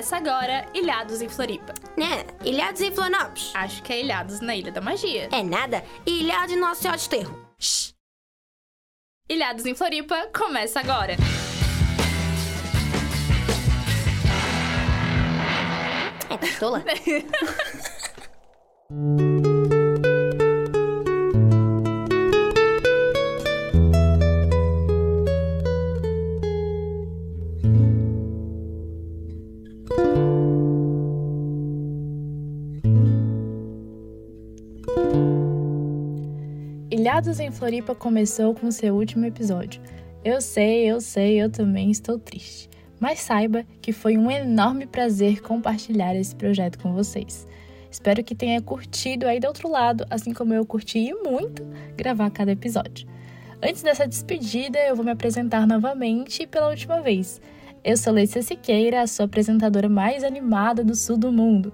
Começa agora Ilhados em Floripa. Né? Ilhados em Florianópolis. Acho que é Ilhados na Ilha da Magia. É nada. Ilhados em Nossa Senhora de Terro. Shhh. Ilhados em Floripa começa agora. É pistola? Ilhados em Floripa começou com seu último episódio. Eu sei, eu sei, eu também estou triste. Mas saiba que foi um enorme prazer compartilhar esse projeto com vocês. Espero que tenha curtido aí do outro lado, assim como eu curti e muito gravar cada episódio. Antes dessa despedida, eu vou me apresentar novamente pela última vez. Eu sou Letícia Siqueira, a sua apresentadora mais animada do sul do mundo.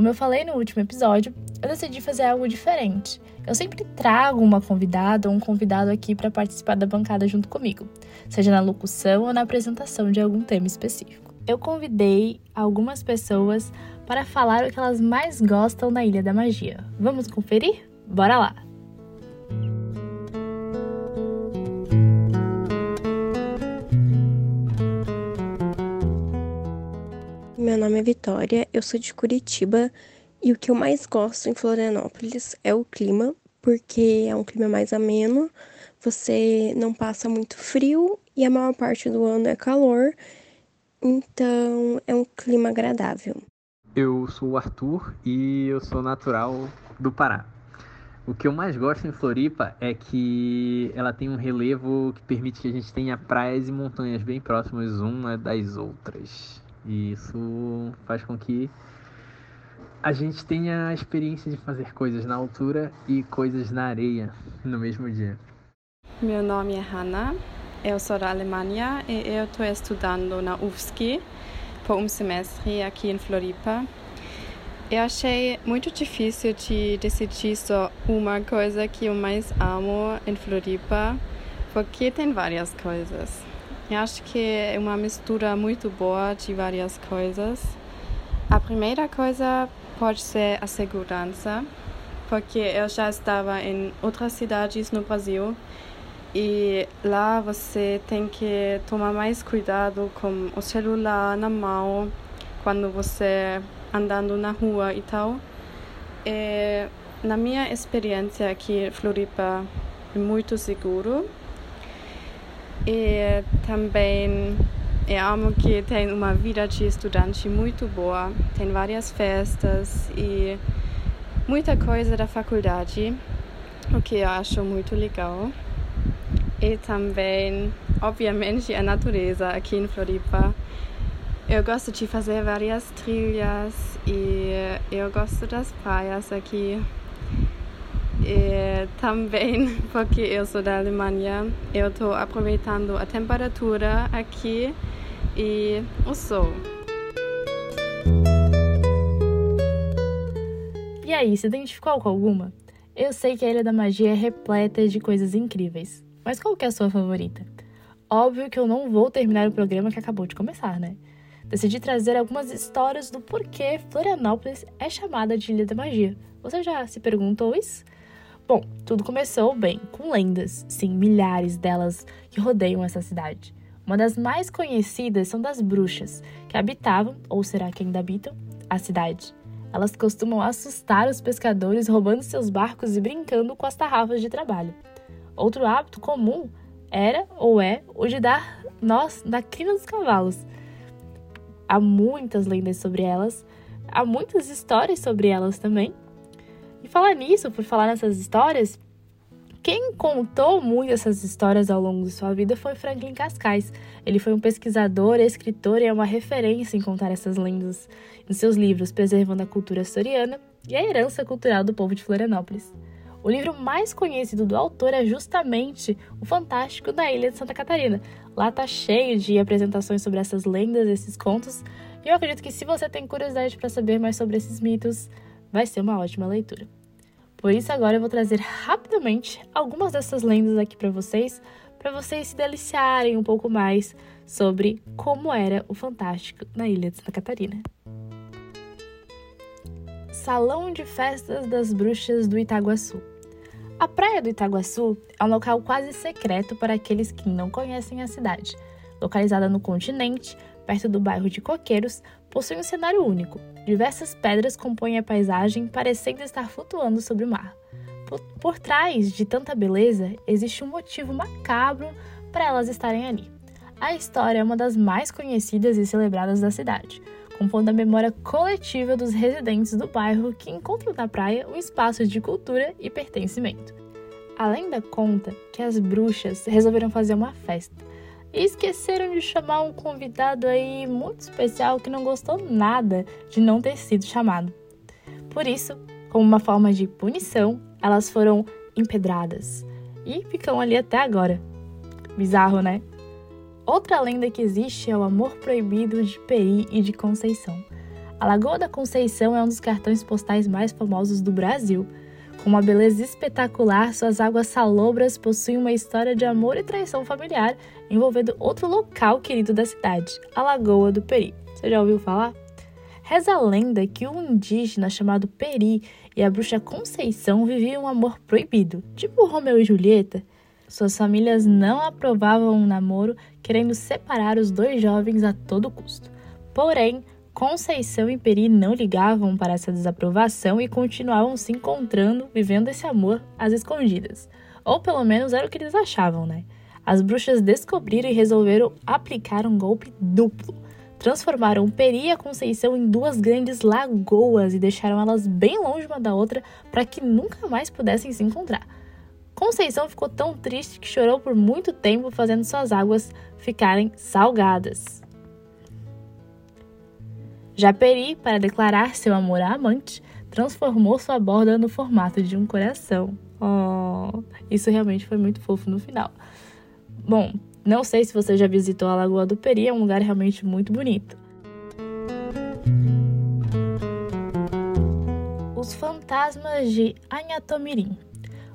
Como eu falei no último episódio, eu decidi fazer algo diferente. Eu sempre trago uma convidada ou um convidado aqui para participar da bancada junto comigo, seja na locução ou na apresentação de algum tema específico. Eu convidei algumas pessoas para falar o que elas mais gostam na Ilha da Magia. Vamos conferir? Bora lá! Meu nome é Vitória, eu sou de Curitiba e o que eu mais gosto em Florianópolis é o clima, porque é um clima mais ameno, você não passa muito frio e a maior parte do ano é calor, então é um clima agradável. Eu sou o Arthur e eu sou natural do Pará. O que eu mais gosto em Floripa é que ela tem um relevo que permite que a gente tenha praias e montanhas bem próximas uma das outras. E isso faz com que a gente tenha a experiência de fazer coisas na altura e coisas na areia no mesmo dia. Meu nome é Hanna, eu sou da Alemanha e eu estou estudando na UFSC por um semestre aqui em Floripa. Eu achei muito difícil de decidir só uma coisa que eu mais amo em Floripa, porque tem várias coisas. Eu acho que é uma mistura muito boa de várias coisas. A primeira coisa pode ser a segurança, porque eu já estava em outras cidades no Brasil e lá você tem que tomar mais cuidado com o celular na mão quando você andando na rua e tal. E, na minha experiência aqui Floripa é muito seguro e também eu amo que tem uma vida de estudante muito boa, tem várias festas e muita coisa da faculdade, o que eu acho muito legal. E também, obviamente, a natureza aqui em Floripa. Eu gosto de fazer várias trilhas e eu gosto das praias aqui. E também, porque eu sou da Alemanha, eu estou aproveitando a temperatura aqui e o sol. E aí, se identificou com alguma? Eu sei que a Ilha da Magia é repleta de coisas incríveis, mas qual que é a sua favorita? Óbvio que eu não vou terminar o programa que acabou de começar, né? Decidi trazer algumas histórias do porquê Florianópolis é chamada de Ilha da Magia. Você já se perguntou isso? Bom, tudo começou bem, com lendas, sim, milhares delas que rodeiam essa cidade. Uma das mais conhecidas são das bruxas, que habitavam, ou será que ainda habitam, a cidade. Elas costumam assustar os pescadores roubando seus barcos e brincando com as tarrafas de trabalho. Outro hábito comum era ou é o de dar nós na crina dos cavalos. Há muitas lendas sobre elas, há muitas histórias sobre elas também. Falar nisso, por falar nessas histórias, quem contou muito essas histórias ao longo de sua vida foi Franklin Cascais. Ele foi um pesquisador, escritor e é uma referência em contar essas lendas em seus livros Preservando a Cultura Historiana e a Herança Cultural do Povo de Florianópolis. O livro mais conhecido do autor é justamente O Fantástico da Ilha de Santa Catarina. Lá tá cheio de apresentações sobre essas lendas, esses contos, e eu acredito que se você tem curiosidade para saber mais sobre esses mitos, vai ser uma ótima leitura. Por isso, agora eu vou trazer rapidamente algumas dessas lendas aqui para vocês, para vocês se deliciarem um pouco mais sobre como era o Fantástico na Ilha de Santa Catarina. Salão de Festas das Bruxas do Itaguaçu. A Praia do Itaguaçu é um local quase secreto para aqueles que não conhecem a cidade. Localizada no continente, perto do bairro de Coqueiros, possui um cenário único. Diversas pedras compõem a paisagem, parecendo estar flutuando sobre o mar. Por, por trás de tanta beleza, existe um motivo macabro para elas estarem ali. A história é uma das mais conhecidas e celebradas da cidade compondo a memória coletiva dos residentes do bairro que encontram na praia um espaço de cultura e pertencimento. Além da conta que as bruxas resolveram fazer uma festa e esqueceram de chamar um convidado aí muito especial que não gostou nada de não ter sido chamado. Por isso, como uma forma de punição, elas foram empedradas e ficam ali até agora. Bizarro, né? Outra lenda que existe é o amor proibido de Peri e de Conceição. A Lagoa da Conceição é um dos cartões postais mais famosos do Brasil. Com uma beleza espetacular, suas águas salobras possuem uma história de amor e traição familiar envolvendo outro local querido da cidade, a Lagoa do Peri. Você já ouviu falar? Reza a lenda que um indígena chamado Peri e a bruxa Conceição viviam um amor proibido, tipo Romeu e Julieta, suas famílias não aprovavam um namoro, querendo separar os dois jovens a todo custo. Porém, Conceição e Peri não ligavam para essa desaprovação e continuavam se encontrando, vivendo esse amor às escondidas. Ou pelo menos era o que eles achavam, né? As bruxas descobriram e resolveram aplicar um golpe duplo. Transformaram Peri e a Conceição em duas grandes lagoas e deixaram elas bem longe uma da outra para que nunca mais pudessem se encontrar. Conceição ficou tão triste que chorou por muito tempo, fazendo suas águas ficarem salgadas. Já Peri, para declarar seu amor à amante, transformou sua borda no formato de um coração. Oh, isso realmente foi muito fofo no final. Bom, não sei se você já visitou a Lagoa do Peri, é um lugar realmente muito bonito. Os fantasmas de Anhatomirim.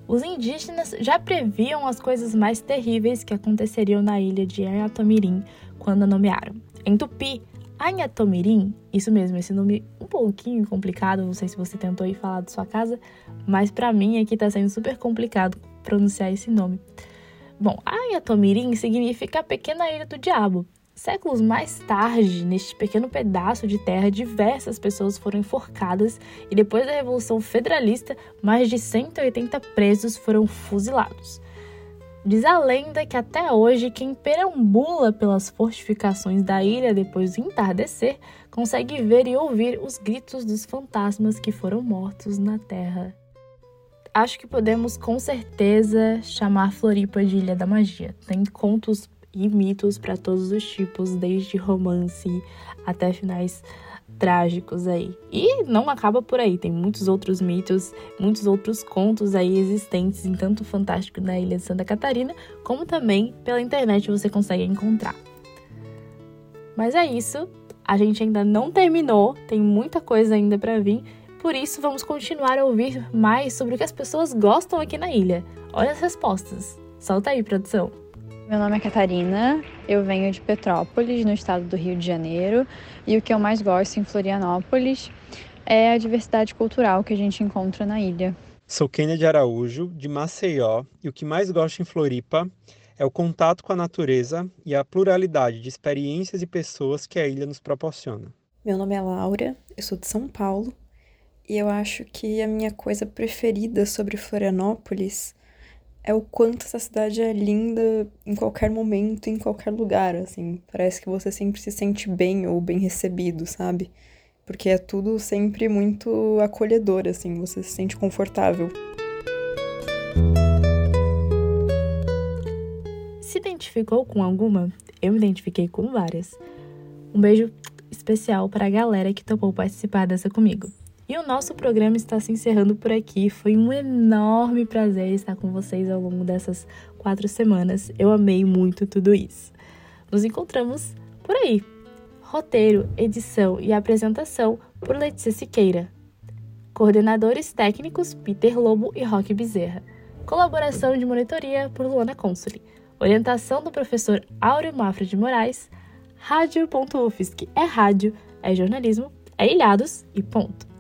Os indígenas já previam as coisas mais terríveis que aconteceriam na ilha de Anhatomirim quando a nomearam. Em tupi, Anhatomirim, isso mesmo, esse nome um pouquinho complicado, não sei se você tentou ir falar da sua casa, mas para mim aqui tá sendo super complicado pronunciar esse nome. Bom, Anhatomirim significa a pequena ilha do diabo, Séculos mais tarde, neste pequeno pedaço de terra, diversas pessoas foram enforcadas e depois da Revolução Federalista, mais de 180 presos foram fuzilados. Diz a lenda que até hoje quem perambula pelas fortificações da ilha depois do entardecer consegue ver e ouvir os gritos dos fantasmas que foram mortos na terra. Acho que podemos com certeza chamar Floripa de Ilha da Magia. Tem contos e mitos para todos os tipos, desde romance até finais trágicos aí. E não acaba por aí, tem muitos outros mitos, muitos outros contos aí existentes em tanto fantástico na ilha de Santa Catarina, como também pela internet você consegue encontrar. Mas é isso, a gente ainda não terminou, tem muita coisa ainda para vir, por isso vamos continuar a ouvir mais sobre o que as pessoas gostam aqui na ilha. Olha as respostas. Solta aí, produção. Meu nome é Catarina, eu venho de Petrópolis, no estado do Rio de Janeiro, e o que eu mais gosto em Florianópolis é a diversidade cultural que a gente encontra na ilha. Sou Kênia de Araújo, de Maceió, e o que mais gosto em Floripa é o contato com a natureza e a pluralidade de experiências e pessoas que a ilha nos proporciona. Meu nome é Laura, eu sou de São Paulo, e eu acho que a minha coisa preferida sobre Florianópolis é o quanto essa cidade é linda em qualquer momento, em qualquer lugar, assim. Parece que você sempre se sente bem ou bem recebido, sabe? Porque é tudo sempre muito acolhedor, assim, você se sente confortável. Se identificou com alguma? Eu me identifiquei com várias. Um beijo especial para a galera que topou participar dessa comigo. E o nosso programa está se encerrando por aqui. Foi um enorme prazer estar com vocês ao longo dessas quatro semanas. Eu amei muito tudo isso. Nos encontramos por aí. Roteiro, edição e apresentação por Letícia Siqueira. Coordenadores técnicos Peter Lobo e Roque Bezerra. Colaboração de monitoria por Luana Consoli. Orientação do professor Áureo Mafra de Moraes. Rádio.UFSC é rádio, é jornalismo, é ilhados e ponto.